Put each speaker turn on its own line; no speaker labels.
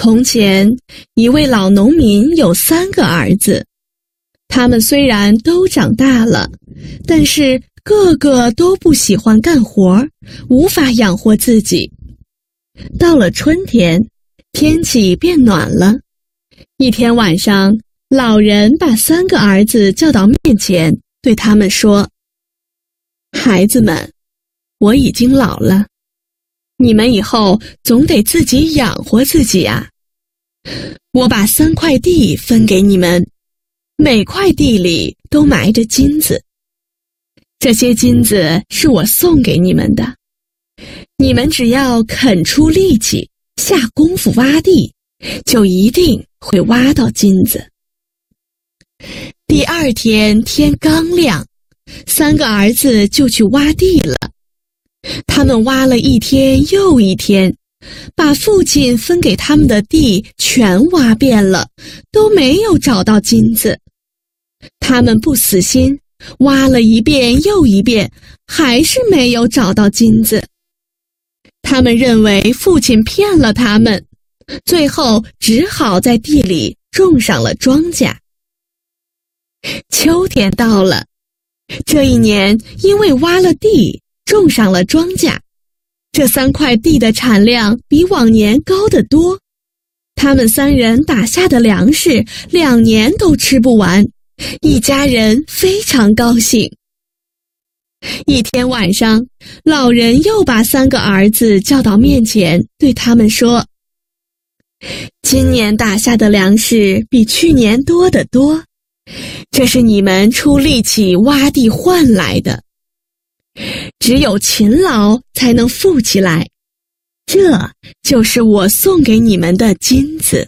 从前，一位老农民有三个儿子，他们虽然都长大了，但是个个都不喜欢干活，无法养活自己。到了春天，天气变暖了。一天晚上，老人把三个儿子叫到面前，对他们说：“孩子们，我已经老了。”你们以后总得自己养活自己呀！我把三块地分给你们，每块地里都埋着金子。这些金子是我送给你们的，你们只要肯出力气、下功夫挖地，就一定会挖到金子。第二天天刚亮，三个儿子就去挖地了。他们挖了一天又一天，把父亲分给他们的地全挖遍了，都没有找到金子。他们不死心，挖了一遍又一遍，还是没有找到金子。他们认为父亲骗了他们，最后只好在地里种上了庄稼。秋天到了，这一年因为挖了地。种上了庄稼，这三块地的产量比往年高得多。他们三人打下的粮食两年都吃不完，一家人非常高兴。一天晚上，老人又把三个儿子叫到面前，对他们说：“今年打下的粮食比去年多得多，这是你们出力气挖地换来的。”只有勤劳才能富起来，这就是我送给你们的金子。